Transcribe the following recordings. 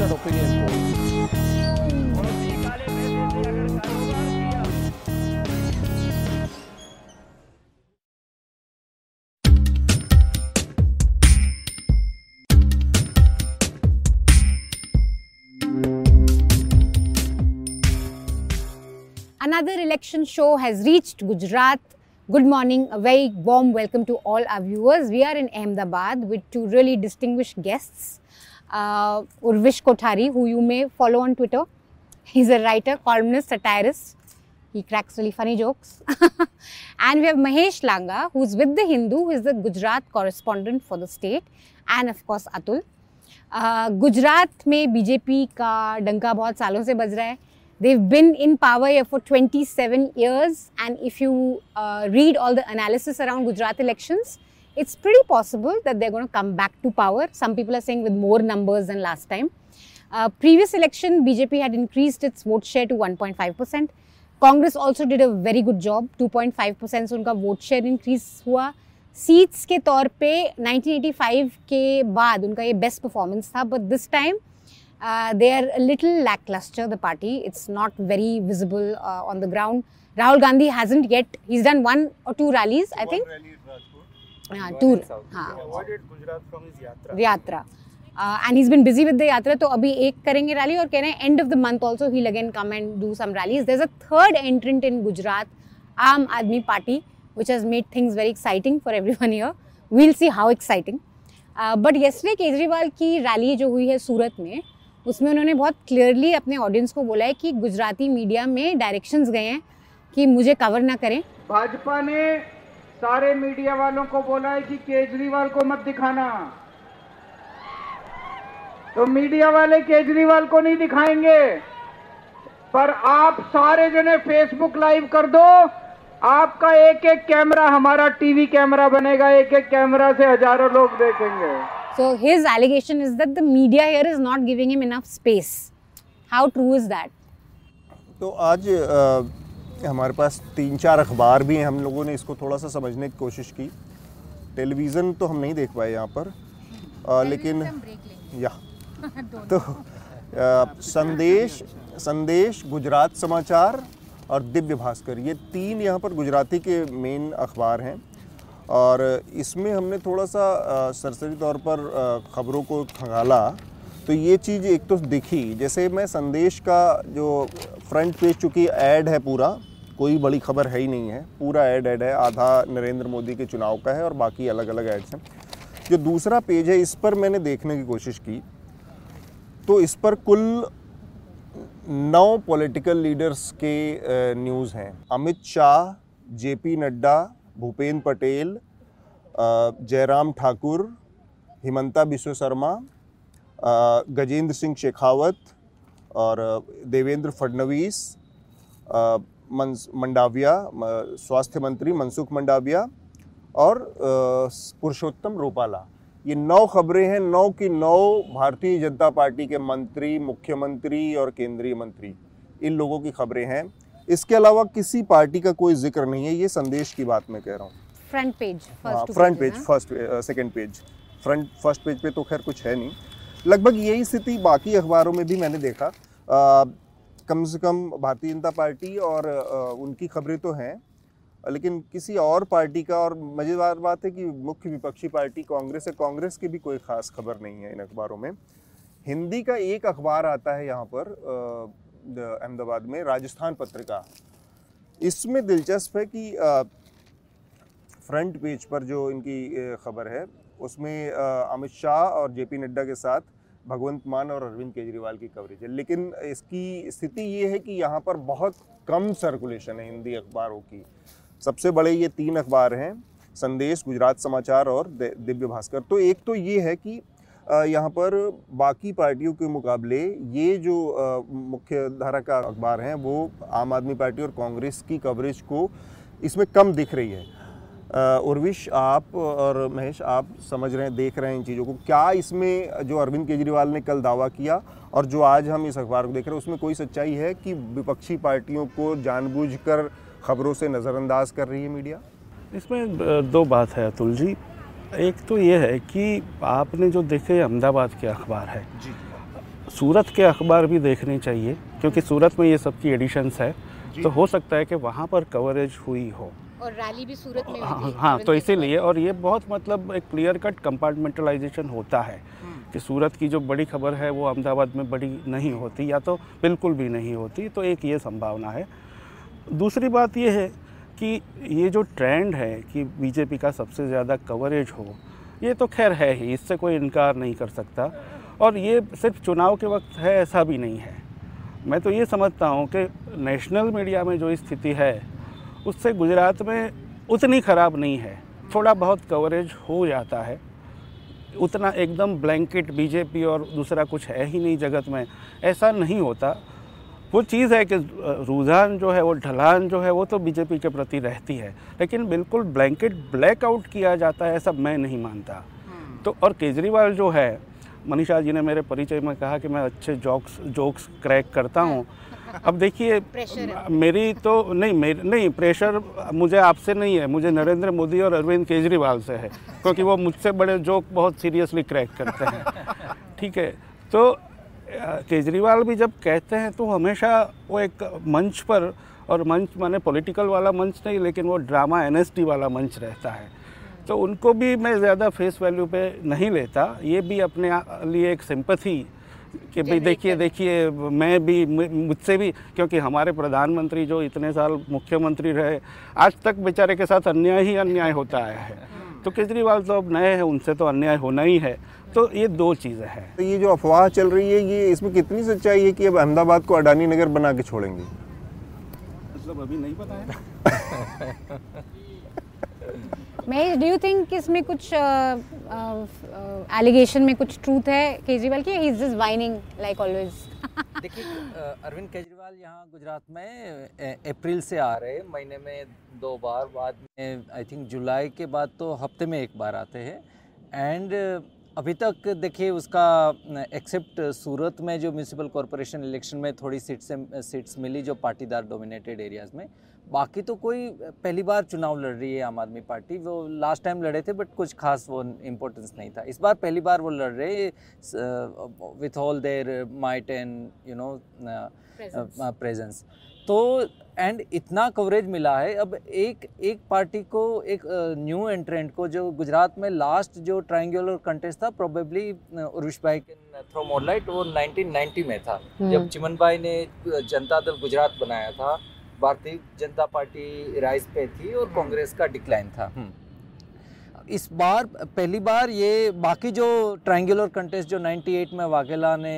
an opinion. Another election show has reached Gujarat. Good morning, a very warm welcome to all our viewers. We are in Ahmedabad with two really distinguished guests. Uh, Urvish Kothari, who you may follow on Twitter. He's a writer, columnist, satirist. He cracks really funny jokes. and we have Mahesh Langa, who's with The Hindu, who is the Gujarat correspondent for the state. And of course, Atul. Uh, Gujarat में BJP का डंका बहुत सालों से बज रहा है they've been in power for 27 years and if you uh, read all the analysis around gujarat elections it's pretty possible that they're going to come back to power some people are saying with more numbers than last time uh, previous election bjp had increased its vote share to 1.5% Congress also did a very good job 2.5 percent से उनका vote share increase हुआ seats के तौर पे 1985 के बाद उनका ये बेस्ट परफॉर्मेंस था but this time they are little lackluster the party it's not very visible uh, on the ground rahul gandhi hasn't yet he's done one or two rallies i think Yeah, tour. हाँ. यात्रा। And he been busy with the यात्रा तो अभी एक करेंगे rally और कह रहे हैं end of the month also he again come and do some rallies there a third entrant in Gujarat Aam Aadmi Party which has made things very exciting for everyone here we'll see how exciting but yesterday Kejriwal की rally जो हुई है सूरत में उसमें उन्होंने बहुत clearly अपने audience को बोला है कि गुजराती मीडिया में डायरेक्शंस गए हैं कि मुझे कवर ना करें। भाजपा ने सारे मीडिया वालों को बोला है कि केजरीवाल को मत दिखाना। तो मीडिया वाले केजरीवाल को नहीं दिखाएँगे। पर आप सारे जने फेसबुक लाइव कर दो। आपका एक एक कैमरा हमारा टीवी कैमरा बनेगा। एक एक कैमरा से हज़ारों लोग देखेंगे। So his allegation is that the media here is not giving him enough space. How true is that? तो आज हमारे पास तीन चार अखबार भी हैं। हम लोगों ने इसको थोड़ा सा समझने की कोशिश की। टेलीविज़न तो हम नहीं देख पाए यहाँ पर। अ, लेकिन या। तो अ, संदेश संदेश गुजरात समाचार और दिव्य भास्कर। ये तीन यहाँ पर गुजराती के मेन अखबार हैं। और इसमें हमने थोड़ा सा सरसरी तौर पर खबरों को खंगाला। तो ये चीज़ एक तो दिखी। जैसे मैं संदेश का जो फ्रंट पेज चूँकि ऐड है पूरा कोई बड़ी खबर है ही नहीं है। पूरा ऐड ऐड है, आधा नरेंद्र मोदी के चुनाव का है और बाकी अलग अलग ऐड्स हैं। जो दूसरा पेज है, इस पर मैंने देखने की कोशिश की। तो इस पर कुल नौ पॉलिटिकल लीडर्स के न्यूज़ हैं। अमित शाह, जेपी नड्डा भूपेंद्र पटेल जयराम ठाकुर, हिमंता बिश्व शर्मा गजेंद्र सिंह शेखावत और देवेंद्र फडणवीस मंडाविया स्वास्थ्य मंत्री मनसुख मंडाविया और पुरुषोत्तम रूपाला। ये नौ खबरें हैं नौ की नौ भारतीय जनता पार्टी के मंत्री मुख्यमंत्री और केंद्रीय मंत्री। इन लोगों की खबरें हैं। इसके अलावा किसी पार्टी का कोई ज़िक्र नहीं है ये संदेश की बात मैं कह रहा हूँ। Front page two front page हाँ? First second page front first page पे तो खैर कुछ है नहीं। लगभग यही स्थिति बाकी अखबारों में भी मैंने देखा। कम से कम भारतीय जनता पार्टी और उनकी खबरें तो हैं, लेकिन किसी और पार्टी का, और मज़ेदार बात है कि मुख्य विपक्षी पार्टी कांग्रेस है, कांग्रेस की भी कोई खास खबर नहीं है इन अखबारों में। हिंदी का एक अखबार आता है यहाँ पर अहमदाबाद में, राजस्थान पत्रिका। इसमें दिलचस्प है कि फ्रंट पेज पर जो इनकी खबर है, उसमें अमित शाह और जेपी नड्डा के साथ भगवंत मान और अरविंद केजरीवाल की कवरेज है। लेकिन इसकी स्थिति ये है कि यहाँ पर बहुत कम सर्कुलेशन है हिंदी अखबारों की। सबसे बड़े ये तीन अखबार हैं, संदेश, गुजरात समाचार और दिव्य भास्कर। तो एक तो ये है कि यहाँ पर बाकी पार्टियों के मुकाबले ये जो मुख्य धारा का अखबार हैं, वो आम आदमी पार्टी और कांग्रेस की कवरेज को इसमें कम दिख रही है। उर्विश आप और महेश आप समझ रहे हैं देख रहे हैं इन चीज़ों को। क्या इसमें जो अरविंद केजरीवाल ने कल दावा किया और जो आज हम इस अखबार को देख रहे हैं उसमें कोई सच्चाई है कि विपक्षी पार्टियों को जानबूझकर खबरों से नज़रअंदाज कर रही है मीडिया? इसमें दो बात है अतुल जी। एक तो ये है कि आपने जो देखे अहमदाबाद के अखबार है। जी। सूरत के अखबार भी देखने चाहिए क्योंकि सूरत में ये सब की एडिशंस है। तो हो सकता है कि वहाँ पर कवरेज हुई हो। और रैली भी सूरत में हुई हाँ हाँ तो। इसीलिए और ये बहुत मतलब एक क्लियर कट कंपार्टमेंटलाइजेशन होता है कि सूरत की जो बड़ी खबर है वो अहमदाबाद में बड़ी नहीं होती या तो बिल्कुल भी नहीं होती तो एक ये संभावना है। दूसरी बात ये है कि ये जो ट्रेंड है कि बीजेपी का सबसे ज़्यादा कवरेज हो ये तो खैर है ही इससे कोई इनकार नहीं कर सकता। और ये सिर्फ़ चुनाव के वक्त है ऐसा भी नहीं है। मैं तो ये समझता हूँ कि नेशनल मीडिया में जो स्थिति है उससे गुजरात में उतनी ख़राब नहीं है। थोड़ा बहुत कवरेज हो जाता है। उतना एकदम ब्लैंकेट बीजेपी और दूसरा कुछ है ही नहीं जगत में। ऐसा नहीं होता। वो चीज़ है कि रुझान जो है वो ढलान जो है वो तो बीजेपी के प्रति रहती है। लेकिन बिल्कुल ब्लैंकेट ब्लैकआउट किया जाता है ऐसा मैं नहीं मानता। तो और केजरीवाल जो है मनीषा जी ने मेरे परिचय में कहा कि मैं अच्छे जोक्स जोक्स क्रैक करता हूँ। अब देखिए मेरी तो नहीं मेरी नहीं प्रेशर मुझे आपसे नहीं है मुझे नरेंद्र मोदी और अरविंद केजरीवाल से है क्योंकि वो मुझसे बड़े जोक बहुत सीरियसली क्रैक करते हैं। ठीक है तो केजरीवाल भी जब कहते हैं तो हमेशा वो एक मंच पर और मंच माने पॉलिटिकल वाला मंच नहीं लेकिन वो ड्रामा एनएसटी वाला मंच रहता है। तो उनको भी मैं ज़्यादा फेस वैल्यू पे नहीं लेता ये भी अपने लिए एक सिंपथी कि भाई देखिए देखिए मैं भी मुझसे भी क्योंकि हमारे प्रधानमंत्री जो इतने साल मुख्यमंत्री रहे आज तक बेचारे के साथ अन्याय ही अन्याय होता आया है। तो केजरीवाल तो अब नए हैं उनसे तो अन्याय होना ही है। तो ये दो चीज़ें हैं। तो ये जो अफवाह चल रही है ये इसमें कितनी सच्चाई है कि अब अहमदाबाद को अडानी नगर बना के छोड़ेंगे? मतलब अभी नहीं पता है। मैं डू यू थिंक इसमें कुछ एलिगेशन में कुछ ट्रूथ है, केजरीवाल की? Is just whining like always देखिए अरविंद केजरीवाल यहाँ गुजरात में अप्रैल से आ रहे हैं। महीने में दो बार, बाद में आई थिंक जुलाई के बाद तो हफ़्ते में एक बार आते हैं। एंड अभी तक देखिए, उसका एक्सेप्ट सूरत में जो म्यूनसिपल कॉरपोरेशन इलेक्शन में थोड़ी सीट से सीट्स मिली, जो पाटीदार डोमिनेटेड एरियाज़ में बाकी तो कोई पहली बार चुनाव लड़ रही है आम आदमी पार्टी वो लास्ट टाइम लड़े थे बट कुछ खास वो इम्पोर्टेंस नहीं था। इस बार पहली बार वो लड़ रहे with all their might and you know presence तो एंड इतना कवरेज मिला है अब एक एक पार्टी को एक न्यू एंट्रेंट को जो गुजरात में लास्ट जो ट्रायंगुलर कंटेस्ट था प्रोबेबली उर्विश भाई थ्रो मोडलाइट वो 1990 में था। जब चिमन भाई ने जनता दल गुजरात बनाया था भारतीय जनता पार्टी राइज पे थी और कांग्रेस का डिक्लाइन था। इस बार पहली बार ये बाकी जो ट्रायंगुलर कंटेस्ट जो 98 में वाघेला ने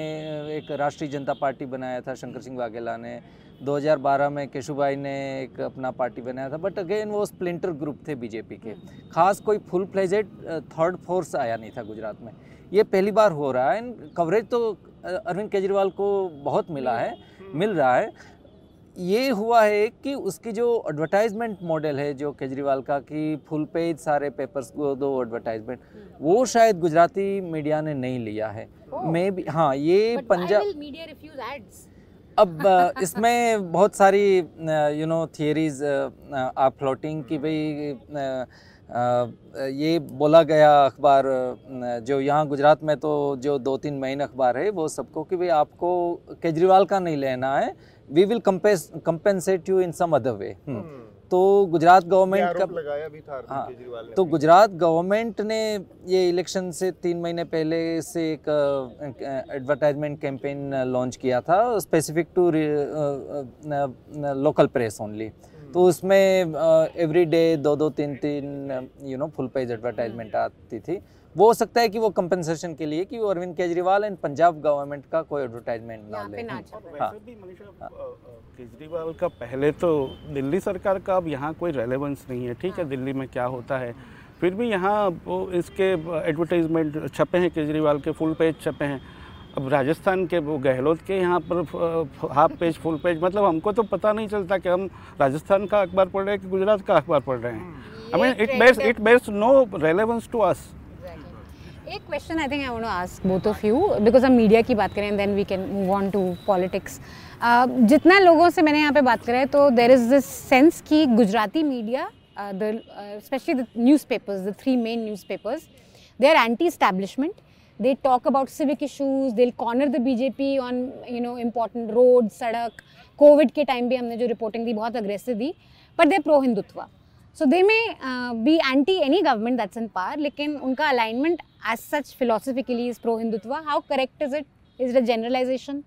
एक राष्ट्रीय जनता पार्टी बनाया था शंकर सिंह वाघेला ने 2012 में केशुभाई ने एक अपना पार्टी बनाया था बट अगेन वो स्प्लिंटर ग्रुप थे बीजेपी के। खास कोई फुल फ्लेजेड थर्ड फोर्स आया नहीं था गुजरात में। ये पहली बार हो रहा है। एंड कवरेज तो अरविंद केजरीवाल को बहुत मिला है मिल रहा है। ये हुआ है कि उसकी जो एडवर्टाइजमेंट मॉडल है जो केजरीवाल का कि फुल पेज सारे पेपर्स को दो एडवर्टाइजमेंट वो शायद गुजराती मीडिया ने नहीं लिया है। मे भी हाँ ये पंजाब अब इसमें बहुत सारी you know theories are floating कि भाई ये बोला गया अखबार जो यहाँ गुजरात में तो जो दो तीन मेन अखबार है वो सबको कि भाई आपको केजरीवाल का नहीं लेना है we will compensate you in some other way तो गुजरात गवर्नमेंट का लगाया भी था हाँ, तो गुजरात गवर्नमेंट ने ये इलेक्शन से तीन महीने पहले से एक एडवर्टाइजमेंट कैंपेन लॉन्च किया था specific to local press only तो उसमें एवरी डे दो दो तीन तीन you know full page advertisement आती थी। वो हो सकता है कि वो कंपनसेशन के लिए कि वो अरविंद केजरीवाल एंड पंजाब गवर्नमेंट का कोई एडवर्टाइजमेंट ना ले हाँ। वैसे भी मनीषा केजरीवाल का पहले तो दिल्ली सरकार का अब यहाँ कोई रेलेवेंस नहीं है। ठीक है दिल्ली में क्या होता है? फिर भी यहाँ वो इसके एडवर्टाइजमेंट छपे हैं केजरीवाल के फुल पेज छपे हैं। अब राजस्थान के वो गहलोत के यहाँ पर हाफ़ पेज फुल पेज मतलब हमको तो पता नहीं चलता कि हम राजस्थान का अखबार पढ़ रहे हैं कि गुजरात का अखबार पढ़ रहे हैं। I mean it base it base no relevance to us एक question I think I want to ask both of you because हम मीडिया की बात करें then we can move on to politics जितना लोगों से मैंने यहाँ पे बात करें तो देर इज़ दिस सेंस कि Gujarati media the specially the newspapers the three main newspapers they are anti establishment they talk about civic issues, they'll corner the BJP on you know important roads, sadak. Covid के time भी हमने जो reporting दी बहुत aggressive the but they pro Hindutva so they may be anti any government that's in power लेकिन उनका alignment as such philosophically is pro Hindutva how correct is it is it generalisation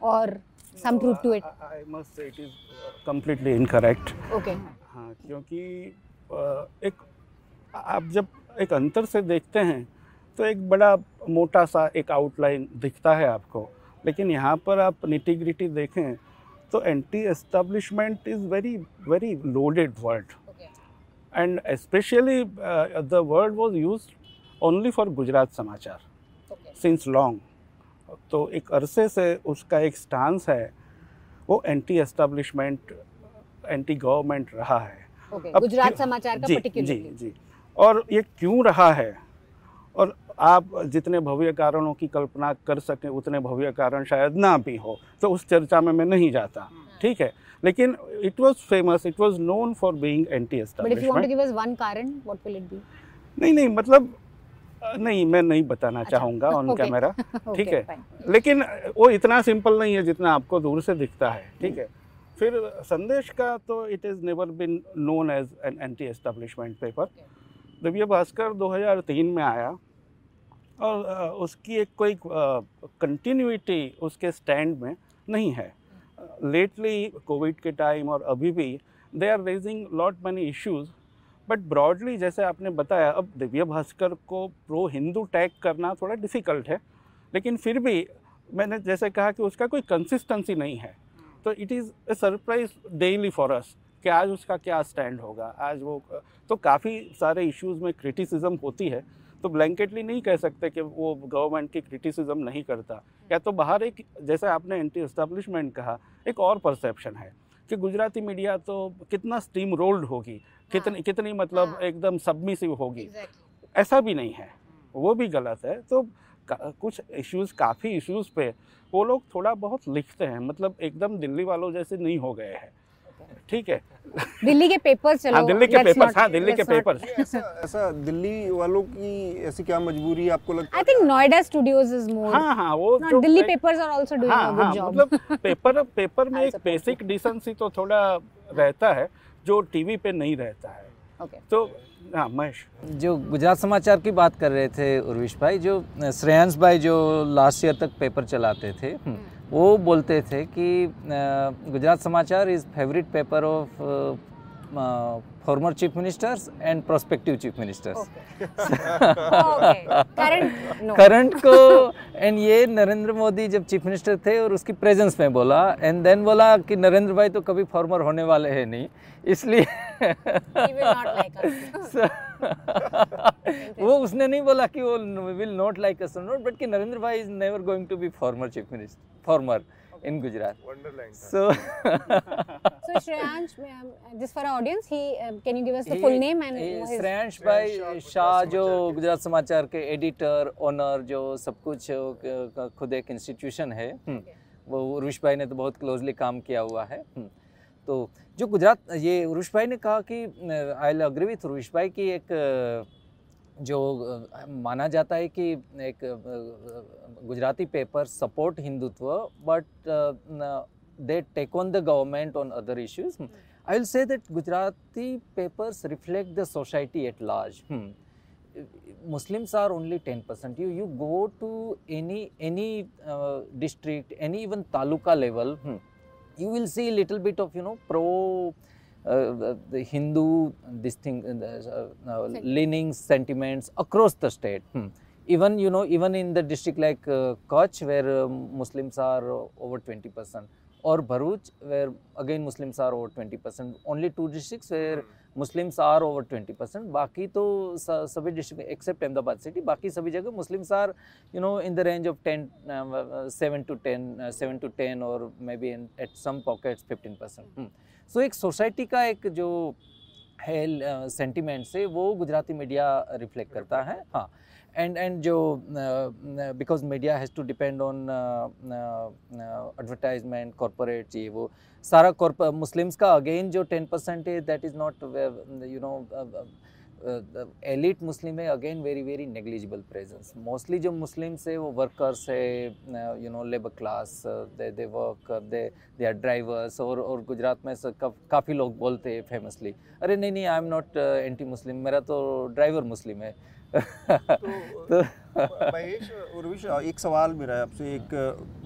और some truth to it I must say it is completely incorrect okay हाँ क्योंकि अ, एक आप जब एक अंतर से देखते हैं तो एक बड़ा मोटा सा एक आउटलाइन दिखता है आपको। लेकिन यहाँ पर आप निटिग्रिटी देखें तो anti establishment is very very loaded word and specially the word was use only for Gujarat Samachar since long तो एक अरसे से उसका एक स्टांस है वो एंटी एस्टेब्लिशमेंट एंटी गवर्नमेंट रहा है। ओके अब गुजरात समाचार का जी, जी जी। और ये क्यों रहा है? और आप जितने भव्य कारणों की कल्पना कर सकें उतने भव्य कारण शायद ना भी हो तो उस चर्चा में मैं नहीं जाता। ठीक है लेकिन it was famous it was known for being anti but if you want to give us one कारण व्हाट विल इट बी नहीं नहीं मतलब नहीं मैं नहीं बताना अच्छा, चाहूँगा ऑन कैमरा ठीक है। fine. लेकिन वो इतना सिंपल नहीं है जितना आपको दूर से दिखता है ठीक है। फिर संदेश का तो it is never been known as an anti establishment paper Divya Bhaskar 2003 में आया और उसकी एक कोई कंटिन्यूटी उसके स्टैंड में नहीं है। लेटली कोविड के टाइम और अभी भी they are raising lot money issues but broadly जैसे आपने बताया, अब दिव्य भास्कर को प्रो हिंदू टैग करना थोड़ा डिफ़िकल्ट है. लेकिन फिर भी मैंने जैसे कहा कि उसका कोई कंसिस्टेंसी नहीं है. तो it is a surprise daily for us कि आज उसका क्या स्टैंड होगा. आज वो तो काफ़ी सारे इश्यूज़ में क्रिटिसिज्म होती है. तो ब्लैंकेटली नहीं कह सकते कि वो गवर्नमेंट की क्रिटिसिज्म नहीं करता. या तो बाहर एक, जैसे आपने एंटी एस्टेब्लिशमेंट कहा एक और परसेप्शन है कि गुजराती मीडिया तो कितना स्टीम रोल्ड होगी कितनी कितनी मतलब हाँ। एकदम सबमिसिव होगी। ऐसा भी नहीं है। वो भी गलत है। तो कुछ इश्यूज़ काफ़ी इश्यूज़ पे वो लोग थोड़ा बहुत लिखते हैं मतलब एकदम दिल्ली वालों जैसे नहीं हो गए हैं। ठीक है। दिल्ली के पेपर्स चलो हाँ दिल्ली के पेपर्स not- हाँ दिल्ली के पेपर्स ऐसा ऐसा दिल्ली वालों की ऐसी क्या मजबूरी है आपको लगता है I think Noida studios is more. हाँ हाँ वो Not जो Delhi एक- papers are also doing हाँ a हाँ मतलब पेपर पेपर में एक बेसिक डिसेंसी तो थोड़ा रहता है जो टीवी पे नहीं रहता है। Okay. तो हाँ महेश। जो गुजरात समाचार की बात कर रहे थे उर्विश भाई जो अ, श्रेयांश भाई जो लास्ट ईयर तक पेपर चलाते थे हम्म, वो बोलते थे कि Gujarat Samachar is favourite paper of former chief ministers and prospective chief ministers okay. Current no. Current को एंड ये नरेंद्र मोदी जब चीफ मिनिस्टर थे और उसकी प्रेजेंस में बोला एंड देन बोला कि नरेंद्र भाई तो कभी फॉर्मर होने वाले हैं नहीं इसलिए He will not like us. वो उसने नहीं बोला कि वो will not like us not but कि नरेंद्र भाई is never going to be former chief minister former in Gujarat so So so Shreyansh, um, just for our audience, he um, can you give us the he, full name and his Shreyansh भाई शाह जो गुजरात समाचार के editor owner जो सब कुछ खुद एक institution है वो उर्विश भाई ने तो बहुत क्लोजली काम किया हुआ है तो जो गुजरात ये उर्विश भाई ने कहा कि I agree with Urvish bhai की एक जो माना जाता है कि एक Gujarati paper support Hindutva but they take on the government on other issues I will say that Gujarati papers reflect the society at large Muslims are only ten percent you you go to any any district any even taluka level you will see little bit of you know pro uh, the Hindu, this thing, uh, uh, leaning sentiments across the state. Hmm. Even, you know, even in the district like uh, Kutch, where uh, Muslims are uh, over 20%. or Bharuch, where again Muslims are over 20%. Only two districts where Muslims are over 20%. बाकी तो सभी district accept Ahmedabad city बाकी सभी जगह Muslims are you know in the range of 10 7 to 10 7 to ten और maybe in at some pockets 15 percent so एक society का एक जो है सेंटिमेंट से वो गुजराती मीडिया रिफ्लेक्ट करता है। हाँ। एंड एंड जो because media has to depend on advertisement corporate ये वो सारा मुस्लिम्स का अगेन जो टेन परसेंट है that is not you know elite Muslim है again very very negligible presence mostly जो मुस्लिम्स है, वो वर्कर्स है you know labour class they they work they they are drivers और और गुजरात में काफ़ी लोग बोलते हैं फेमसली अरे नहीं नहीं I am not anti Muslim मेरा तो ड्राइवर मुस्लिम है। तो महेश एक सवाल मेरा है आपसे। एक,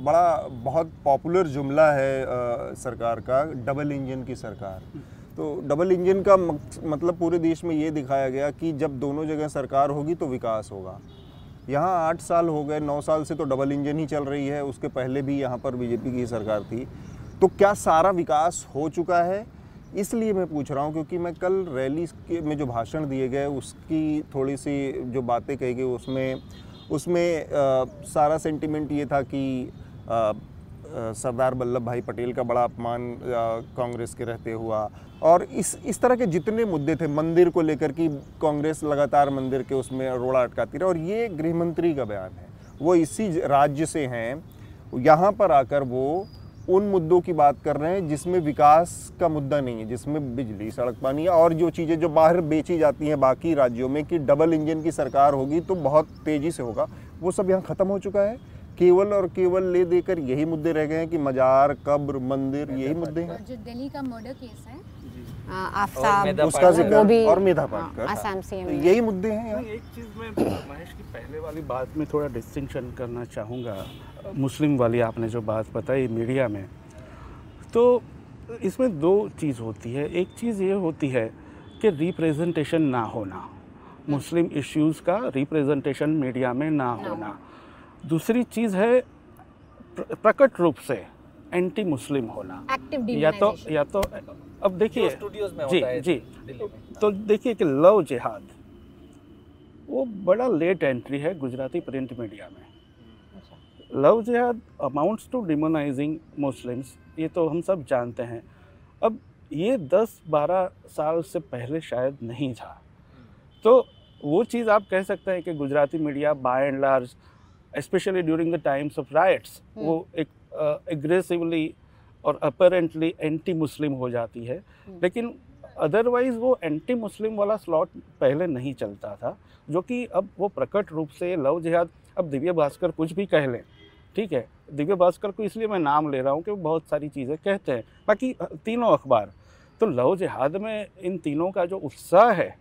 बड़ा, बहुत पॉपुलर जुमला है सरकार का डबल इंजन की सरकार। तो डबल इंजन का मतलब पूरे देश में ये दिखाया गया कि जब दोनों जगह सरकार होगी तो विकास होगा। यहाँ आठ साल हो गए, नौ साल से तो डबल इंजन ही चल रही है, उसके पहले भी यहाँ पर बीजेपी की सरकार थी। तो क्या सारा विकास हो चुका है? इसलिए मैं पूछ रहा हूँ क्योंकि मैं कल रैली के में जो भाषण दिए गए उसकी थोड़ी सी जो बातें कही गई उसमें उसमें आ, सारा सेंटिमेंट ये था कि सरदार वल्लभ भाई पटेल का बड़ा अपमान कांग्रेस के रहते हुआ। और इस इस तरह के जितने मुद्दे थे मंदिर को लेकर कि कांग्रेस लगातार मंदिर के उसमें रोड़ा अटकाती रही और ये गृह मंत्री का बयान है। वो इसी राज्य से हैं यहाँ पर आकर वो उन मुद्दों की बात कर रहे हैं जिसमें विकास का मुद्दा नहीं है, जिसमें बिजली, सड़क पानी और जो चीज़ें जो बाहर बेची जाती हैं बाकी राज्यों में कि डबल इंजन की सरकार होगी तो बहुत तेज़ी से होगा। वो सब यहाँ ख़त्म हो चुका है। केवल और केवल ले देकर यही मुद्दे रह गए हैं कि मजार, कब्र, मंदिर, यही मुद्दे हैं। जो दिल्ली का मर्डर केस है आफ्ताब। उसका ज़िक्र और मेधा हाँ, पाटकर आसाम से तो यही मुद्दे हैं एक चीज़ मैं महेश की पहले वाली बात में थोड़ा डिस्टिंक्शन करना चाहूँगा। मुस्लिम वाली आपने जो बात बताई मीडिया में। तो इसमें दो चीज़ होती है। एक चीज़ ये होती है कि रिप्रेजेंटेशन ना होना। मुस्लिम इश्यूज़ का रिप्रेजेंटेशन मीडिया में ना होना। दूसरी चीज़ है प्रकट रूप से। एंटी मुस्लिम होना। एक्टिव या तो या तो अब देखिए स्टूडियोज जी है जी। तो देखिए कि लव जिहाद वो बड़ा लेट एंट्री है गुजराती प्रिंट मीडिया में। Love jihad amounts to demonising Muslims ये तो हम सब जानते हैं। अब ये 10-12 साल से पहले शायद नहीं था। तो वो चीज़ आप कह सकते हैं कि Gujarati media by and large specially during the times of riots वो एक एग्रेसिवली और अपेरेंटली एंटी मुस्लिम हो जाती है। लेकिन अदरवाइज़ वो एंटी मुस्लिम वाला स्लॉट पहले नहीं चलता था जो कि अब वो प्रकट रूप से लव जिहाद अब दिव्य भास्कर कुछ भी कह लें ठीक है? दिव्य भास्कर को इसलिए मैं नाम ले रहा हूँ कि वो बहुत सारी चीज़ें कहते हैं। बाकी तीनों अखबार तो लव जिहाद में इन तीनों का जो उत्साह है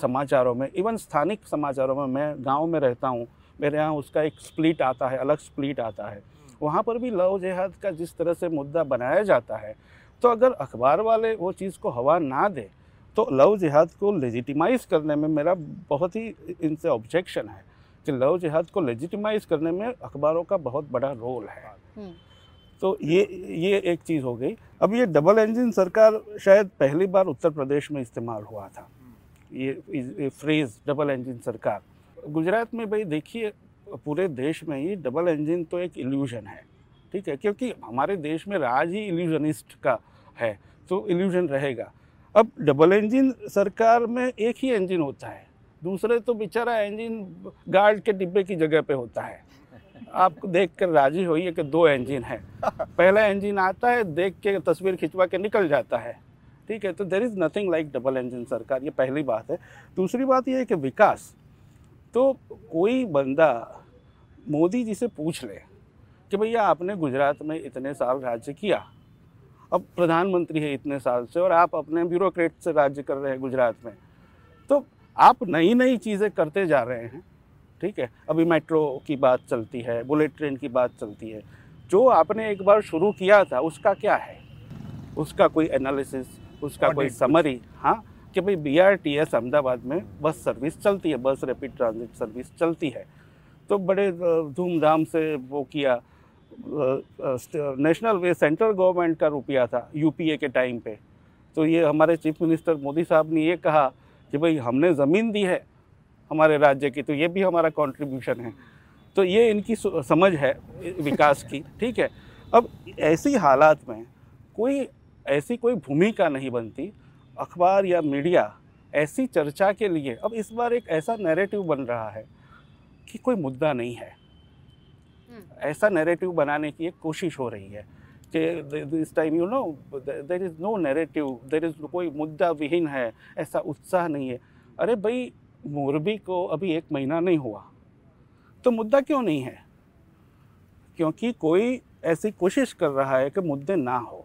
समाचारों में इवन स्थानिक समाचारों में मैं गाँव में रहता हूँ मेरे यहाँ उसका एक स्प्लिट आता है अलग स्प्लिट आता है। वहाँ पर भी लव जिहाद का जिस तरह से मुद्दा बनाया जाता है तो अगर अखबार वाले वो चीज़ को हवा ना दे तो लव जिहाद को लेजिटिमाइज करने में मेरा बहुत ही इनसे ऑब्जेक्शन है कि लव जिहाद को लेजिटिमाइज करने में अखबारों का बहुत बड़ा रोल है। हम्म। तो ये ये एक चीज़ हो गई। अब ये डबल इंजन सरकार शायद पहली बार उत्तर प्रदेश में इस्तेमाल हुआ था। ये, ये फ्रेज डबल इंजन सरकार। गुजरात में भाई देखिए पूरे देश में ही डबल इंजन तो एक इल्यूजन है, ठीक है? क्योंकि हमारे देश में राज ही इल्यूजनिस्ट का है तो इल्यूजन रहेगा। अब डबल इंजन सरकार में एक ही इंजन होता है, दूसरे तो बेचारा इंजन गार्ड के डिब्बे की जगह पे होता है। आप देख कर राज़ी होइए कि दो इंजन है। पहला इंजन आता है, देख के तस्वीर खिंचवा के निकल जाता है, ठीक है? तो there is nothing like double engine सरकार, ये पहली बात है। दूसरी बात ये है कि विकास तो कोई बंदा मोदी जी से पूछ ले कि भैया आपने गुजरात में इतने साल राज्य किया। अब प्रधानमंत्री है इतने साल से और आप अपने ब्यूरोक्रेट से राज्य कर रहे हैं गुजरात में। तो आप नई नई चीज़ें करते जा रहे हैं ठीक है? अभी मेट्रो की बात चलती है बुलेट ट्रेन की बात चलती है। जो आपने एक बार शुरू किया था उसका क्या है? उसका कोई एनालिसिस उसका कोई समरी हाँ? कि भाई B R T S Ahmedabad में बस सर्विस चलती है, बस रैपिड ट्रांजिट सर्विस चलती है। तो बड़े धूमधाम से वो किया। नेशनल वे सेंट्रल गवर्नमेंट का रुपया था यूपीए के टाइम पे। तो ये हमारे चीफ मिनिस्टर मोदी साहब ने ये कहा कि भाई हमने ज़मीन दी है हमारे राज्य की तो ये भी हमारा कंट्रीब्यूशन है। तो ये इनकी समझ है विकास की, ठीक है। अब ऐसी हालात में कोई, ऐसी कोई भूमिका नहीं बनती अखबार या मीडिया ऐसी चर्चा के लिए अब इस बार एक ऐसा नैरेटिव बन रहा है कि कोई मुद्दा नहीं है। ऐसा नैरेटिव बनाने की एक कोशिश हो रही है कि this time you know there is no narrative there is कोई मुद्दा विहीन है ऐसा उत्साह नहीं है। अरे भाई मोरबी को अभी एक महीना नहीं हुआ तो मुद्दा क्यों नहीं है? क्योंकि कोई ऐसी कोशिश कर रहा है कि मुद्दे ना हो।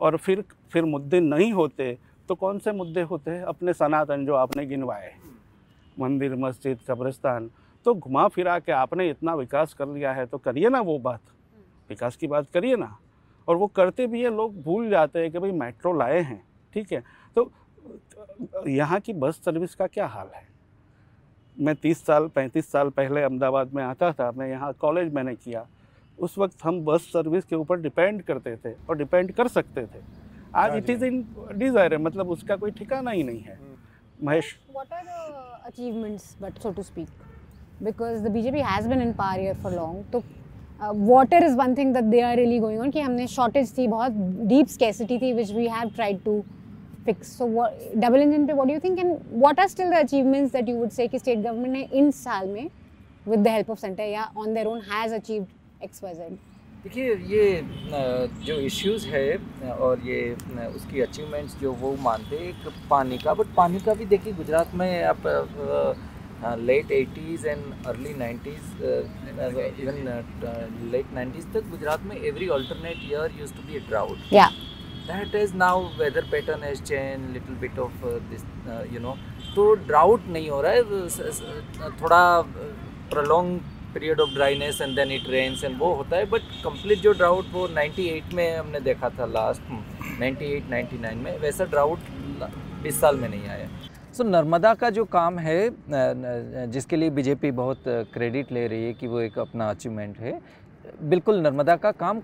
और फिर फिर मुद्दे नहीं होते तो कौन से मुद्दे होते हैं? अपने सनातन जो आपने गिनवाए, मंदिर, मस्जिद, कब्रिस्तान तो घुमा फिरा के आपने इतना विकास कर लिया है तो करिए ना वो बात। विकास की बात करिए ना। और वो करते भी है, लोग भूल जाते हैं कि भाई मेट्रो लाए हैं, ठीक है? तो यहाँ की बस सर्विस का क्या हाल है? मैं तीस साल, पैंतीस साल पहले अहमदाबाद में आता था, मैं यहाँ कॉलेज मैंने किया। उस वक्त हम बस सर्विस के ऊपर डिपेंड करते थे और डिपेंड कर सकते थे। आज हाँ इट इज़ हाँ इन डिज़ायर मतलब उसका कोई ठिकाना ही नहीं है। हम्म। Mahesh? Achievements but so to speak because the BJP has been in power here for long तो water is one thing that they are really going on कि हमने शॉर्टेज थी बहुत डीप स्कैसिटी थी which we have tried to fix so double engine पे what do you think and what are still the achievements that you would say कि state government ने इन साल में with the help of centre या on their own has achieved X Y Z? देखिए ये जो इश्यूज़ है और ये उसकी अचीवमेंट्स जो वो मानते हैं एक पानी का बट पानी का भी देखिए गुजरात में आप late eighties and early nineties even late nineties तक गुजरात में every alternate year used to be a drought now weather pattern has changed little bit of uh, this uh, you know तो ड्राउट नहीं हो रहा है थोड़ा prolong period of dryness and then it rains and वो होता है but complete जो ड्राउट वो 98 में हमने देखा था लास्ट 98 99 में वैसा ड्राउट 20 साल में नहीं आया। सो so, नर्मदा का जो काम है जिसके लिए बीजेपी बहुत क्रेडिट ले रही है कि वो एक अपना अचीवमेंट है बिल्कुल नर्मदा का काम,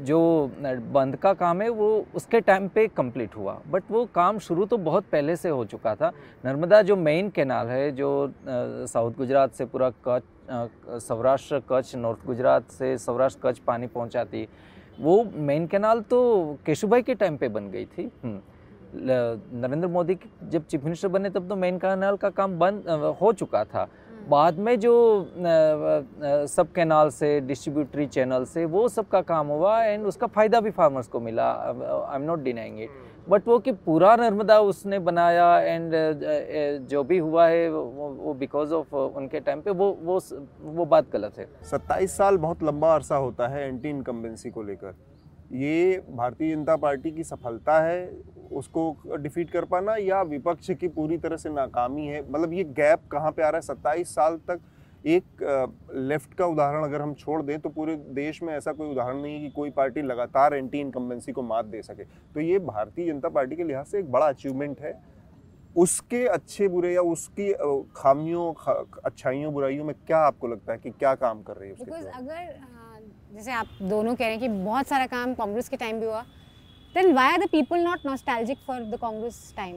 जो बंद का काम है, वो उसके टाइम पे कंप्लीट हुआ। बट वो काम शुरू तो बहुत पहले से हो चुका था। नर्मदा जो मेन कैनाल है, जो साउथ गुजरात से पूरा कच्छ सौराष्ट्र कच्छ नॉर्थ गुजरात से सौराष्ट्र कच्छ पानी पहुंचाती, वो मेन कैनाल तो केशुभाई के टाइम पे बन गई थी। हम्म। नरेंद्र मोदी जब चीफ मिनिस्टर बने, तब तो मेन कैनाल का काम बंद हो चुका था। बाद में जो सब कैनाल से डिस्ट्रीब्यूटरी चैनल से वो सब का काम हुआ एंड उसका फ़ायदा भी फार्मर्स को मिला। I am not denying it but वो कि पूरा नर्मदा उसने बनाया एंड जो भी हुआ है वो बिकॉज़ ऑफ़ उनके टाइम पे वो वो वो बात गलत है। सत्ताईस साल बहुत लंबा अरसा होता है एंटी इनकम्बेंसी को लेकर। ये भारतीय जनता पार्टी की सफलता है उसको डिफीट कर पाना या विपक्ष की पूरी तरह से नाकामी है? मतलब ये गैप कहाँ पे आ रहा है? सत्ताईस साल तक एक लेफ़्ट का उदाहरण अगर हम छोड़ दें तो पूरे देश में ऐसा कोई उदाहरण नहीं है कि कोई पार्टी लगातार एंटी इनकम्बेंसी को मात दे सके। तो ये भारतीय जनता पार्टी के लिहाज से एक बड़ा अचीवमेंट है। उसके अच्छे बुरे या उसकी खामियों ख- अच्छाइयों बुराइयों में क्या आपको लगता है कि क्या काम कर रही है उसके अगर जैसे आप दोनों कह रहे हैं कि बहुत सारा काम कांग्रेस के टाइम भी हुआ then why are the people not nostalgic for the Congress time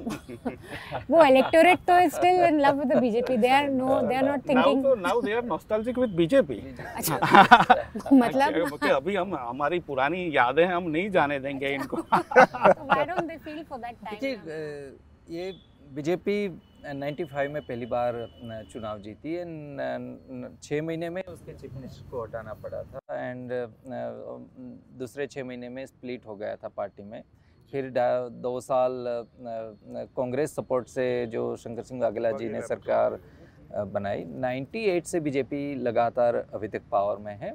वो इलेक्टोरेट तो is still in love with the BJP they are no they are not now thinking तो now they are nostalgic with BJP मतलब? क्योंकि अभी हम हमारी पुरानी यादें हम नहीं जाने देंगे इनको। Why don't they feel for that देखिए टाइम अ, ये बीजेपी 95 में पहली बार चुनाव जीती है छः महीने में उसके चीफ मिनिस्टर को हटाना पड़ा था एंड दूसरे छः महीने में स्प्लिट हो गया था पार्टी में। फिर दो साल कांग्रेस सपोर्ट से जो शंकर सिंह वाघेला जी ने सरकार बनाई। 98 से बीजेपी लगातार अभी तक पावर में है।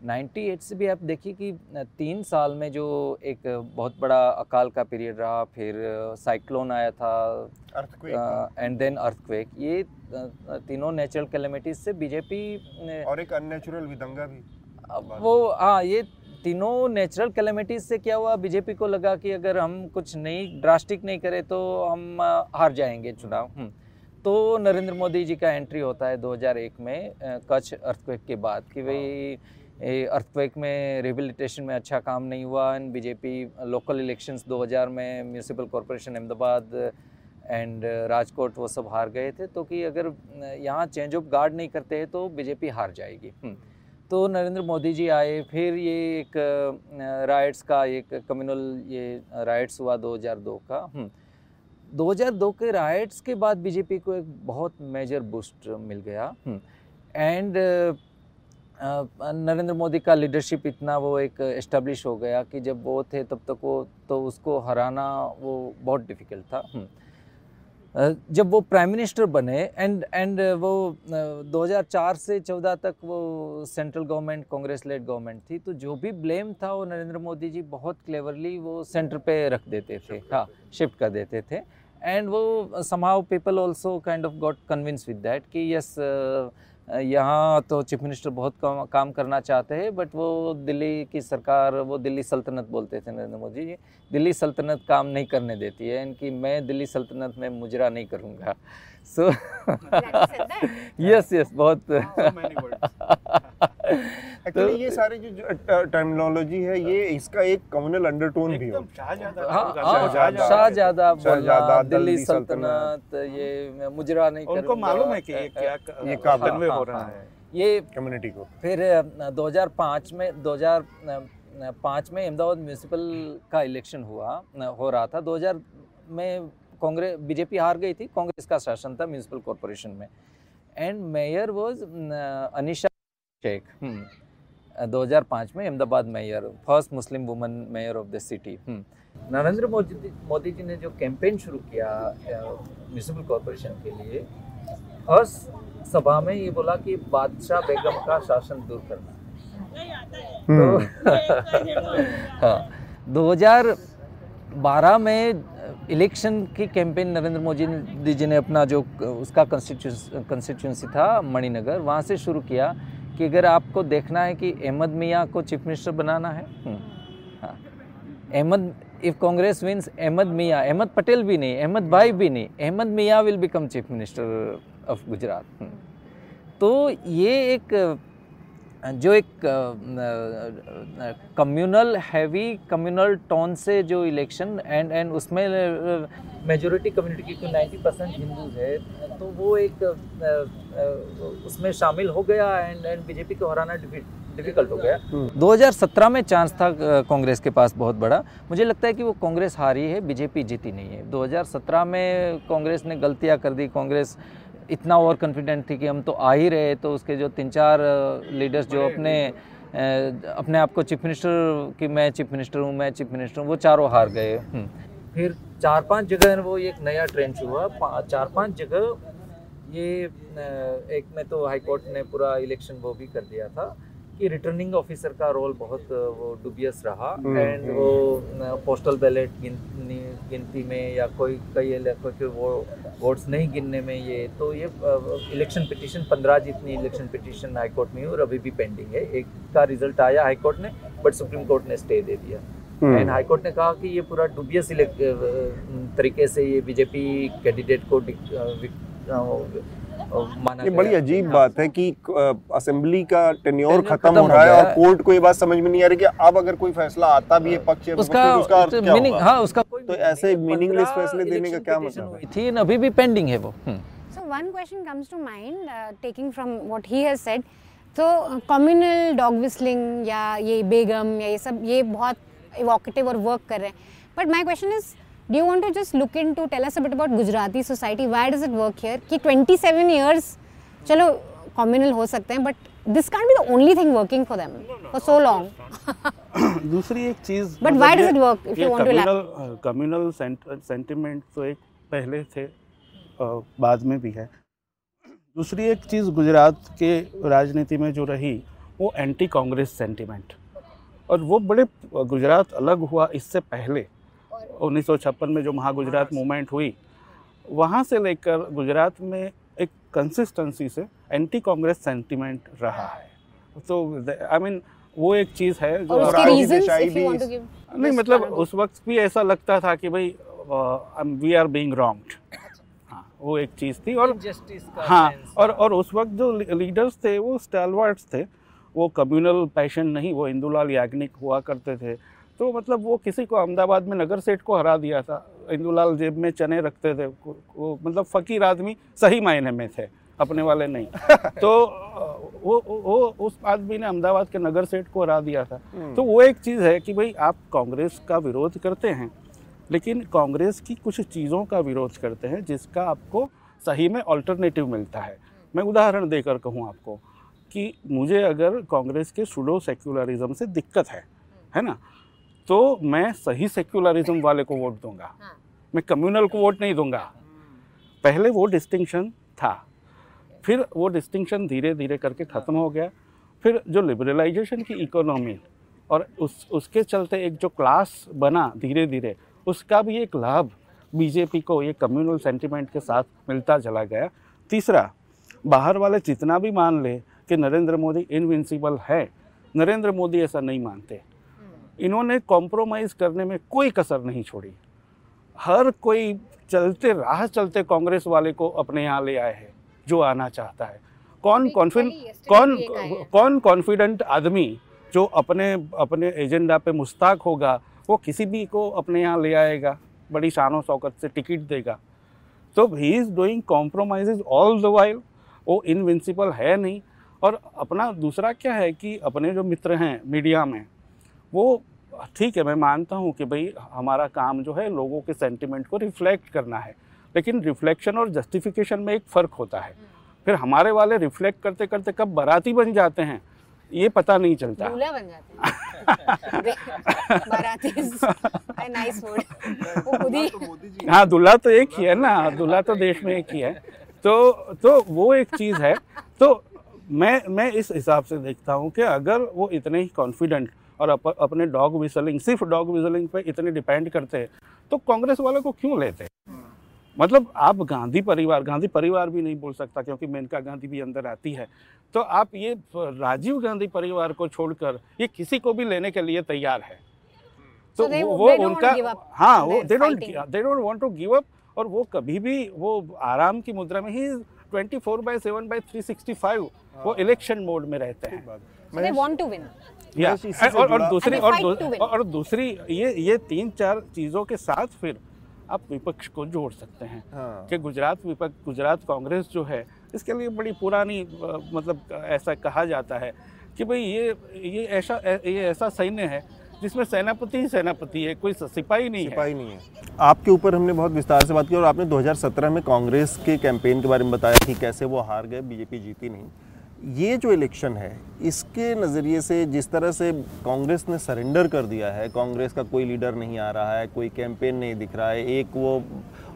98 से भी आप देखिए कि तीन साल में जो एक बहुत बड़ा अकाल का पीरियड रहा फिर साइक्लोन आया था एंड देन अर्थक्वेक ये तीनों नेचुरल कैलेमिटीज से बीजेपी और एक अननेचुरल विदंगा भी। वो हाँ ये तीनों नेचुरल कैलेमिटीज से क्या हुआ? बीजेपी को लगा कि अगर हम कुछ नहीं ड्रास्टिक नहीं करें तो हम हार जाएँगे चुनाव। हम्म। तो नरेंद्र मोदी जी का एंट्री होता है 2001 में कच्छ अर्थक्वेक के बाद कि भाई अर्थक्वेक में रिहेबिलिटेशन में अच्छा काम नहीं हुआ। एंड बीजेपी लोकल इलेक्शंस 2000 में municipal corporation Ahmedabad and Rajkot वो सब हार गए थे। तो कि अगर यहाँ चेंज ऑफ़ गार्ड नहीं करते हैं तो बीजेपी हार जाएगी। हम्म। तो नरेंद्र मोदी जी आए, फिर ये एक राइट्स का एक कम्युनल ये राइट्स हुआ 2002 का। हम्म। 2002 के राइट्स के बाद बीजेपी को एक बहुत मेजर बूस्ट मिल गया। एंड नरेंद्र मोदी का लीडरशिप इतना वो एक एस्टेब्लिश हो गया कि जब वो थे तब तक वो तो उसको हराना वो बहुत डिफ़िकल्ट था। हम्म। जब वो प्राइम मिनिस्टर बने एंड एंड वो अ, 2004 से 14 तक वो central government Congress led government थी तो जो भी ब्लेम था वो नरेंद्र मोदी जी बहुत क्लेवरली वो सेंटर पे रख देते थे। हाँ शिफ्ट कर देते थे। एंड वो somehow people also kind of got convince with that कि यस यहाँ तो चीफ मिनिस्टर बहुत कम काम करना चाहते हैं बट वो दिल्ली की सरकार वो दिल्ली सल्तनत बोलते थे नरेंद्र मोदी जी। दिल्ली सल्तनत काम नहीं करने देती है इनकी मैं दिल्ली सल्तनत में मुजरा नहीं करूँगा। सो यस यस बहुत एक्चुअली ये सारे जो टर्मिनोलॉजी है ये इसका एक कम्युनल अंडरटोन भी है। हाँ हाँ, दिल्ली सल्तनत ये मुजरा नहीं उनको मालूम है कि ये क्या ये क्या कन्वे हाँ, हो हाँ, रहा हाँ। है। ये कम्युनिटी को। फिर 2005 में 2005 में अहमदाबाद म्यूनिसिपल का इलेक्शन हुआ हो रहा था। 2000 में कांग्रेस बीजेपी हार गई थी कांग्रेस का शासन था म्यूनिसिपल कॉरपोरेशन में। And mayor was Anisha Shaikh. हम्म, 2005 में Ahmedabad mayor first Muslim woman mayor of the city Narendra Modi Modi ji ने जो कैंपेन शुरू किया म्यूनिसिपल कॉरपोरेशन के लिए फ़र्स्ट सभा में ये बोला कि बादशाह बेगम का शासन दूर करना। तो हाँ। 2012 में इलेक्शन की कैंपेन नरेंद्र मोदी जी ने अपना जो उसका कंस्टिट्यूंसी था मणिनगर वहाँ से शुरू किया। कि अगर आपको देखना है कि अहमद मियाँ को चीफ मिनिस्टर बनाना है हम्म, हाँ। अहमद इफ़ कांग्रेस विंस अहमद मियाँ अहमद पटेल भी नहीं अहमद भाई भी नहीं Ahmed Miyan will become chief minister of Gujarat तो ये एक जो एक कम्युनल हैवी कम्युनल टोन से जो इलेक्शन एंड एंड उसमें मेजोरिटी कम्युनिटी की क्योंकि नाइन्टी परसेंट हिंदूज है तो वो एक उसमें शामिल हो गया एंड एंड बीजेपी को हराना डिफ़िकल्ट हो गया। 2017 में चांस था कांग्रेस के पास बहुत बड़ा। मुझे लगता है कि वो कांग्रेस हारी है बीजेपी जीती नहीं है। 2017 में कांग्रेस ने गलतियाँ कर दी कांग्रेस इतना ओवर कॉन्फिडेंट थी कि हम तो आ ही रहे तो उसके जो तीन चार लीडर्स जो अपने अपने आप को चीफ मिनिस्टर कि मैं चीफ मिनिस्टर हूँ मैं चीफ मिनिस्टर हूँ वो चारों हार गए। हम्म। फिर चार पाँच जगह वो एक नया ट्रेंड शुरू हुआ चार पाँच जगह ये एक में तो हाई कोर्ट ने पूरा इलेक्शन वो भी कर दिया था। कि रिटर्निंग ऑफिसर का रोल बहुत वो डुबियस रहा हम्म, एंड हम्म। वो पोस्टल बैलेट गिनती गिनती में या कोई कई इलाकों के वो वोट्स नहीं गिनने में ये तो ये इलेक्शन पिटीशन पंद्रह जितनी इलेक्शन पिटीशन हाई कोर्ट में और अभी भी पेंडिंग है एक का रिज़ल्ट आया हाईकोर्ट ने बट सुप्रीम कोर्ट ने स्टे दे दिया हम्म। एंड हाई कोर्ट ने कहा कि ये पूरा डुबियस तरीके से ये बीजेपी कैंडिडेट को माना ये बड़ी अजीब हाँ। बात है कि असेंबली का टेन्योर खत्म हो हो रहा है और कोर्ट को ये बात समझ में नहीं आ रही कि अब अगर कोई फैसला आता भी है पक्ष या उसका तो उसका मीनिंग? हाँ उसका कोई तो ऐसे है। 15 फैसले देने का क्या मतलब है? हुई थी अभी भी पेंडिंग है वो। So one question comes to mind, uh, taking from what he has said. So uh, communal dog या ये बेगम या ये सब ये बहुत evocative और work कर रहे हैं. But my question is, do you want to just look into tell us a bit about Gujarati society? Why does it work here? कि 27 years चलो communal हो सकते हैं, but this can't be the only thing working for them no, no, for so long. दूसरी एक चीज़ But why does it work if you want to communal communal sentiment तो एक पहले थे बाद में भी है दूसरी एक चीज़ गुजरात के राजनीति में जो रही वो एंटी कांग्रेस सेंटिमेंट और वो बड़े गुजरात अलग हुआ इससे पहले 1956 में जो महागुजरात मूवमेंट हुई वहाँ से लेकर गुजरात में एक कंसिस्टेंसी से एंटी कांग्रेस सेंटिमेंट रहा है। तो आई मीन वो एक चीज़ है जो. नहीं मतलब उस वक्त भी ऐसा लगता था कि भाई वी आर बीइंग रॉन्ग्ड हाँ वो एक चीज़ थी और हाँ और और उस वक्त जो लीडर्स थे वो स्टैलवर्ड्स थे वो कम्युनल पैशन नहीं वो इंदुलाल याग्निक हुआ करते थे। तो मतलब वो किसी को अहमदाबाद में नगर सेठ को हरा दिया था। इंदुलाल जेब में चने रखते थे। वो मतलब फ़कीर आदमी सही मायने में थे अपने वाले नहीं। तो वो वो उस आदमी ने अहमदाबाद के नगर सेठ को हरा दिया था। तो वो एक चीज़ है कि भाई आप कांग्रेस का विरोध करते हैं लेकिन कांग्रेस की कुछ चीज़ों का विरोध करते हैं जिसका आपको सही में अल्टरनेटिव मिलता है। मैं उदाहरण देकर कहूँ आपको कि मुझे अगर कांग्रेस के सुडो सेक्युलरिज्म से दिक्कत है है ना? तो मैं सही सेक्युलरिज्म वाले को वोट दूँगा। मैं कम्युनल को वोट नहीं दूँगा। पहले वो डिस्टिंक्शन था। फिर वो डिस्टिंक्शन धीरे धीरे करके ख़त्म हो गया। फिर जो लिबरलाइजेशन की इकोनॉमी और उस उसके चलते एक जो क्लास बना धीरे धीरे उसका भी एक लाभ बीजेपी को ये कम्युनल सेंटिमेंट के साथ मिलता चला गया। तीसरा बाहर वाले जितना भी मान ले कि नरेंद्र मोदी इनविंसिबल है नरेंद्र मोदी ऐसा नहीं मानते। इन्होंने कॉम्प्रोमाइज़ करने में कोई कसर नहीं छोड़ी। हर कोई चलते राह चलते कांग्रेस वाले को अपने यहाँ ले आए हैं जो आना चाहता है। कौन कॉन्फिडेंट कौन कौन कॉन्फिडेंट आदमी जो अपने अपने एजेंडा पे मुस्ताक होगा वो किसी भी को अपने यहाँ ले आएगा बड़ी शानो शौकत से टिकट देगा। तो he is doing compromise all the while वो इनविंसिबल है नहीं। और अपना दूसरा क्या है कि अपने जो मित्र हैं मीडिया में वो ठीक है मैं मानता हूँ कि भाई हमारा काम जो है लोगों के सेंटिमेंट को रिफ्लेक्ट करना है लेकिन रिफ्लेक्शन और जस्टिफिकेशन में एक फ़र्क होता है। फिर हमारे वाले रिफ्लेक्ट करते करते कब बराती बन जाते हैं ये पता नहीं चलता। बन जाते हैं। बाराती नाइस वर्ड वो खुद दूल्हा तो एक ही है ना दूल्हा तो देश में एक ही है। तो तो वो एक चीज़ है। तो मैं मैं इस हिसाब से देखता हूँ कि अगर वो इतने ही कॉन्फिडेंट और अप, अपने डॉग विसलिंग सिर्फ़ डॉग विसलिंग पे इतने डिपेंड करते हैं तो कांग्रेस वालों को क्यों लेते मतलब आप गांधी परिवार गांधी परिवार भी नहीं बोल सकता क्योंकि मेनका गांधी भी अंदर आती है। तो आप ये राजीव गांधी परिवार को छोड़कर ये किसी को भी लेने के लिए तैयार है। तो So they- वो they don't उनका हाँ वो they don't they don't want to give up और वो कभी भी वो आराम की मुद्रा में ही 24 बाय 7 बाय 365 वो इलेक्शन मोड में रहते हैं। So they want to win. या और और दूसरी और दू- और दूसरी ये ये तीन चार चीज़ों के साथ फिर आप विपक्ष को जोड़ सकते हैं हाँ। कि गुजरात विपक्ष गुजरात कांग्रेस जो है इसके लिए बड़ी पुरानी मतलब ऐसा कहा जाता है कि भाई ये ये ऐसा ये ऐसा सैन्य है जिसमें सेनापति ही सेनापति है कोई सिपाही नहीं है। सिपाही नहीं है। आपके ऊपर हमने बहुत विस्तार से बात की और आपने 2017 में कांग्रेस के कैंपेन के बारे में बताया कि कैसे वो हार गए बीजेपी जीती नहीं। ये जो इलेक्शन है, इसके नज़रिए से जिस तरह से कांग्रेस ने सरेंडर कर दिया है, कांग्रेस का कोई लीडर नहीं आ रहा है, कोई कैंपेन नहीं दिख रहा है, एक वो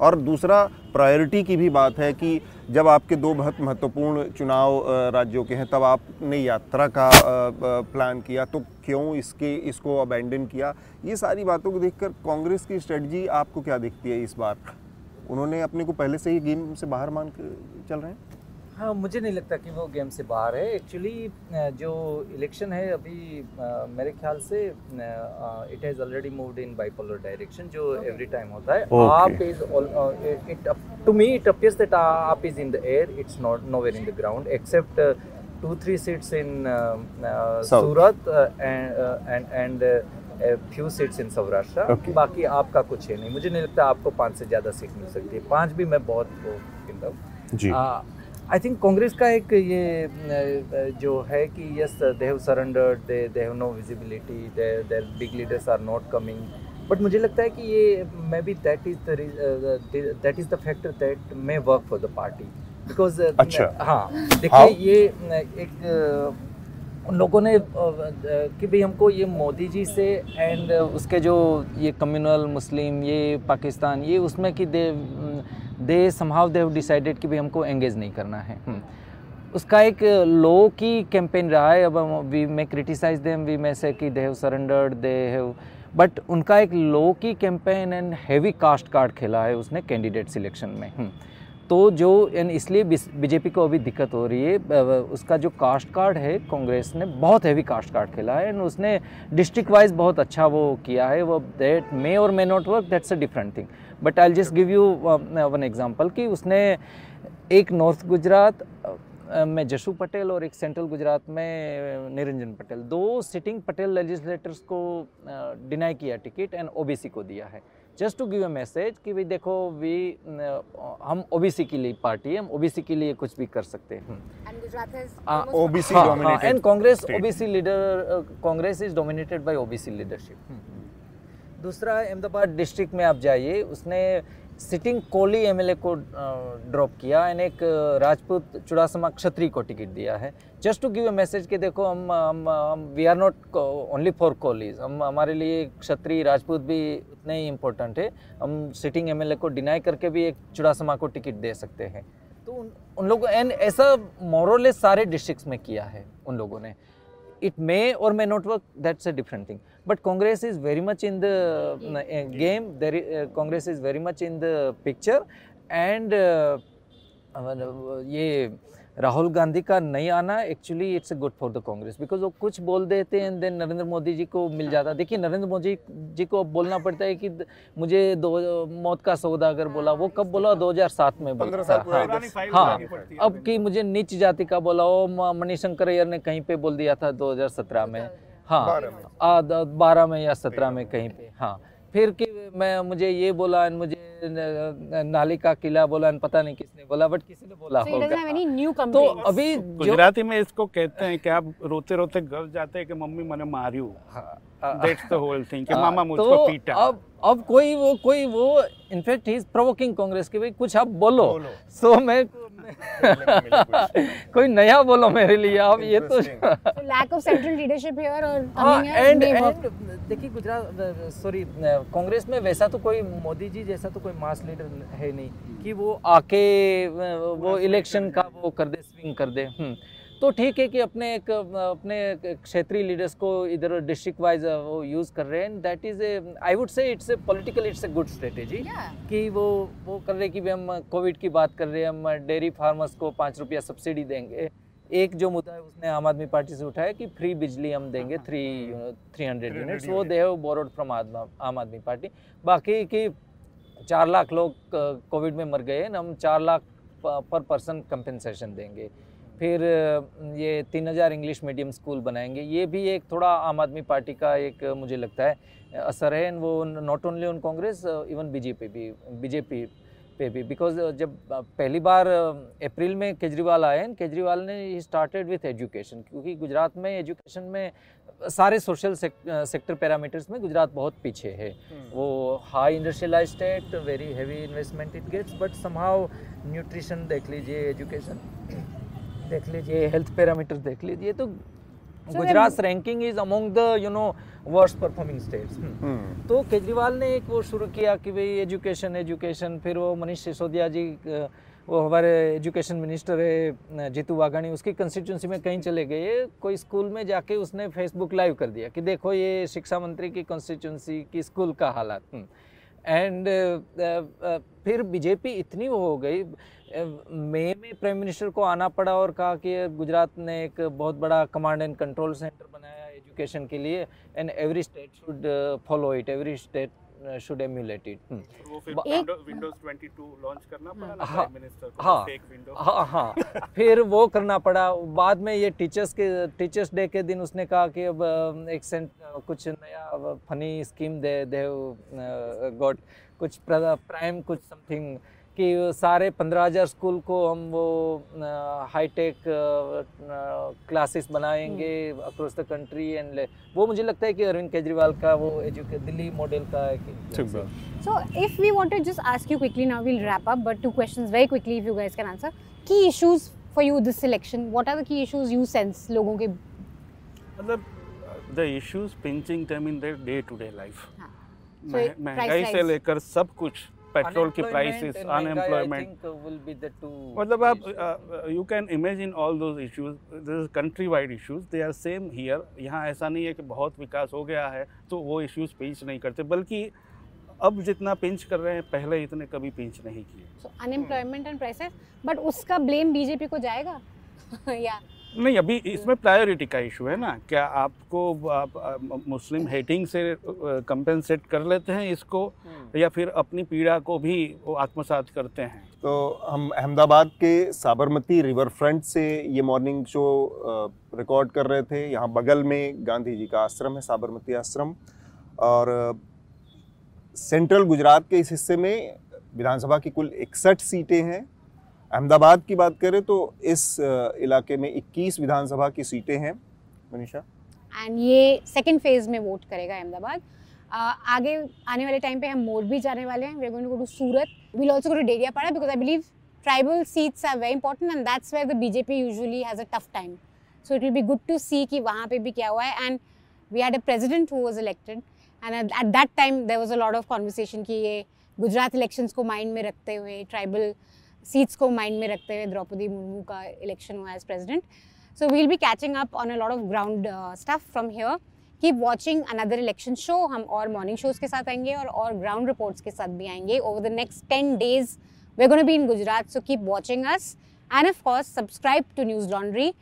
और दूसरा प्रायोरिटी की भी बात है कि जब आपके दो बहुत महत्वपूर्ण चुनाव राज्यों के हैं, तब आपने यात्रा का प्लान किया तो क्यों इसके, इसको अबेंडन किया? ये सारी बातों को देखकर कांग्रेस की स्ट्रेटजी आपको क्या दिखती है इस बार? उन्होंने अपने को पहले से ही गेम से बाहर मान के चल रहे हैं? हाँ मुझे नहीं लगता कि वो गेम से बाहर है। एक्चुअली जो इलेक्शन है अभी अ, मेरे ख्याल से it has already moved in bipolar direction जो एवरी टाइम होता है। Okay. AAP is it to me it appears that AAP is in the air it's not nowhere in the ground except two three seats in Surat and and few seats in Saurashtra Okay. बाकी आपका कुछ है नहीं। मुझे नहीं लगता आपको पाँच से ज़्यादा सीट मिल सकती है। पाँच भी मैं बहुत वो जी। आई थिंक कांग्रेस का एक ये जो है कि yes they have surrendered they they have no visibility their big leaders are not coming but मुझे लगता है कि ये may be that is the that is the factor that may work for the party because अच्छा। हाँ देखिए ये एक उन लोगों ने कि भाई हमको ये मोदी जी से एंड उसके जो ये कम्युनल मुस्लिम, ये पाकिस्तान, ये उसमें कि दे दे समहाउ दे डिसाइडेड कि भाई हमको एंगेज नहीं करना है हम्म। उसका एक लो की कैंपेन रहा है, अब we may criticise them we may say कि they have surrendered they have but उनका एक लो की campaign and heavy caste card खेला है उसने कैंडिडेट सिलेक्शन में हम्म। तो जो इसलिए बीजेपी को अभी दिक्कत हो रही है उसका जो कास्ट कार्ड है, कांग्रेस ने बहुत हैवी कास्ट कार्ड खेला है एंड उसने डिस्ट्रिक्ट वाइज बहुत अच्छा वो किया है, वो दैट मे और may not work that's a different thing but I just give you one example कि उसने एक नॉर्थ गुजरात में जशु पटेल और एक सेंट्रल गुजरात में निरंजन पटेल, दो सिटिंग पटेल लेजिस्लेटर्स को डिनाई किया टिकट एंड ओबीसी को दिया है। Just to give a message कि भाई देखो वी हम ओबीसी के लिए पार्टी है हम ओबीसी के लिए कुछ भी कर सकते And Gujarat has almost OBC हाँ, and Congress OBC leader Congress is dominated by OBC leadership दूसरा अहमदाबाद डिस्ट्रिक्ट में आप जाइए उसने सिटिंग कोहली एमएलए को ड्रॉप किया एंड एक राजपूत चुड़ासमा क्षत्रिय को टिकट दिया है। Just to give a message कि देखो हम हम हम we are not only for Kohlis हम हमारे लिए क्षत्रिय राजपूत भी उतने ही इम्पोर्टेंट है। हम सिटिंग एमएलए को डिनाई करके भी एक चुड़ासमा को टिकट दे सकते हैं। तो उन, उन लोगों एंड ऐसा मोरलेस सारे डिस्ट्रिक्ट्स में किया है उन लोगों ने। It may or may not work that's a different thing but congress is very much in the uh, game there uh, congress is very much in the picture and uh, uh, ये राहुल गांधी का नहीं आना actually it's good for the Congress because वो कुछ बोल देते हैं then Narendra Modi ji को मिल जाता। देखिए नरेंद्र मोदी जी को अब बोलना पड़ता है कि मुझे दो मौत का सौदा अगर बोला वो कब बोला? 2007 में बोला। 15 था हाँ, हाँ। है। अब कि मुझे नीच जाति का बोला वो मणिशंकर अय्यर ने कहीं पे बोल दिया था 2017 में। हाँ बारह में। आ, बारह में या सत्रह में कहीं पे। हाँ फिर कि मैं मुझे ये बोला मुझे नाली का किला बोला पता नहीं किसने बोला बट किसी ने बोला So होगा। तो अभी जो गुजराती में इसको कहते हैं कि आप रोते रोते घर जाते हैं कि मम्मी मैंने मारियो हाँ, हाँ, दैट्स द होल थिंग कि मामा मामा तो पीटा। अब अब कोई वो कोई वो in fact he is provoking Congress की भाई कुछ आप बोलो। सो so, मैं कोई नया बोलो मेरे लिए आप ये तो lack of central leadership here हाँ एंड work. एंड देखिए गुजरात सॉरी कांग्रेस में वैसा तो कोई मोदी जी जैसा तो कोई मास लीडर है नहीं कि वो आके वो इलेक्शन का वो कर दे स्विंग कर दे हम्म। तो ठीक है कि अपने एक अपने क्षेत्रीय लीडर्स को इधर डिस्ट्रिक्ट वाइज वो यूज़ कर रहे हैं। That is a I would say it's a political it's a good strategy कि वो वो कर रहे कि भी हम कोविड की बात कर रहे हैं हम डेयरी फार्मर्स को पाँच रुपया सब्सिडी देंगे। एक जो मुद्दा है उसने आम आदमी पार्टी से उठाया कि फ्री बिजली हम देंगे थ्री थ्री हंड्रेड यूनिट्स वो दे हैव बोरोड फ्रॉम आम आदमी पार्टी। बाकी कि चार लाख लोग कोविड में मर गए हैं हम चार लाख पर पर्सन कंपेंसेशन देंगे। फिर ये तीन हज़ार इंग्लिश मीडियम स्कूल बनाएँगे। ये भी एक थोड़ा आम आदमी पार्टी का एक मुझे लगता है असर है। वो not only on Congress even BJP भी बीजेपी पे भी। बिकॉज़ जब पहली बार अप्रैल में केजरीवाल आए हैं केजरीवाल ने ही स्टार्टेड विथ एजुकेशन क्योंकि गुजरात में एजुकेशन में सारे सोशल सेक्टर पैरामीटर्स में गुजरात बहुत पीछे है। वो high industrialise state very heavy investment it gets but somehow nutrition देख लीजिए एजुकेशन देख लीजिए हेल्थ पैरामीटर्स देख लीजिए तो Gujarat ranking is among the you know worst performing states तो केजरीवाल ने एक वो शुरू किया कि भाई एजुकेशन एजुकेशन फिर वो मनीष सिसोदिया जी वो हमारे एजुकेशन मिनिस्टर है जीतू वाघाणी उसकी कंस्टिट्यूंसी में कहीं चले गए कोई स्कूल में जाके उसने फेसबुक लाइव कर दिया कि देखो ये शिक्षा मंत्री की कंस्टिट्यूंसी की स्कूल का हालात। एंड फिर बीजेपी इतनी वो हो गई मई में प्राइम मिनिस्टर को आना पड़ा और कहा कि गुजरात ने एक बहुत बड़ा कमांड एंड कंट्रोल सेंटर बनाया एजुकेशन के लिए and every state should follow it every state should emulate it Windows 22 launch करना पड़ा ना हाँ, मिनिस्टर को हाँ, फेक विंडो हाँ हाँ फिर वो करना पड़ा। बाद में ये टीचर्स के टीचर्स डे के दिन उसने कहा कि अब एक सेंट कुछ नया फनी स्कीम दे दे गॉट कुछ प्राइम कुछ समथिंग कि सारे पंद्रह हज़ार स्कूल को हम वो हाईटेक क्लासेस बनाएँगे अक्रॉस द कंट्री एंड वो मुझे लगता है कि अरविंद केजरीवाल का वो एजुके दिल्ली मॉडल का है। कि so if we wanted just ask you quickly now we'll wrap up but two questions very quickly if you guys can answer key issues for you this election what are the key issues you sense लोगों के? मतलब the issues pinching time in their to day life महँगाई से लेकर सब कुछ। Petrol की prices unemployment मतलब आप you can imagine all those issues this country wide issues they are same here यहाँ ऐसा नहीं है कि बहुत विकास हो गया है तो वो इश्यूज़ पिंच नहीं करते। बल्कि अब जितना पिंच कर रहे हैं पहले इतने कभी पिंच नहीं किए। Unemployment and prices. But उसका ब्लेम बीजेपी को जाएगा? या नहीं अभी इसमें प्रायोरिटी का इशू है ना। क्या आपको आप, मुस्लिम हेटिंग से कंपेंसेट कर लेते हैं इसको या फिर अपनी पीड़ा को भी वो आत्मसात करते हैं? तो हम अहमदाबाद के साबरमती रिवर फ्रंट से ये मॉर्निंग शो रिकॉर्ड कर रहे थे। यहाँ बगल में गांधी जी का आश्रम है साबरमती आश्रम। और सेंट्रल गुजरात के इस हिस्से में विधानसभा की कुल इकसठ सीटें हैं। अहमदाबाद की बात करें तो इस इलाके में 21 विधानसभा की सीटें हैं, मनीषा। एंड ये सेकंड फ़ेज़ में वोट करेगा अहमदाबाद। आगे, आने वाले टाइम पे हम मोरबी जाने वाले हैं। We going to Surat. We also go to Dediapada because I believe tribal seats are very important and that's where the BJP usually has a tough time so it will be good to see कि वहाँ पे भी क्या हुआ है। And we had a president who was elected and at that time there was a lot of conversation कि ये Gujarat elections को माइंड में रखते हुए ट्राइबल सीट्स को माइंड में रखते हुए द्रौपदी मुर्मू का इलेक्शन हुआ as president so we'll be catching up on a lot of ground staff from here keep watching another election show हम और मॉर्निंग शोज़ के साथ आएँगे और और ग्राउंड रिपोर्ट्स के साथ भी आएँगे. Over the next ten days we gonna be in Gujarat so keep watching us and of course subscribe to Newslaundry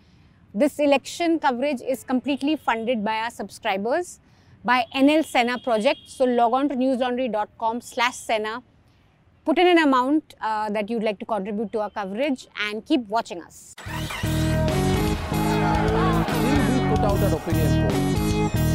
this election coverage is completely funded by our subscribers by N L Sena project so log on to Newslaundry dot com slash Sena Put in an amount uh, that you'd like to contribute to our coverage and keep watching us. Put out an opinion poll?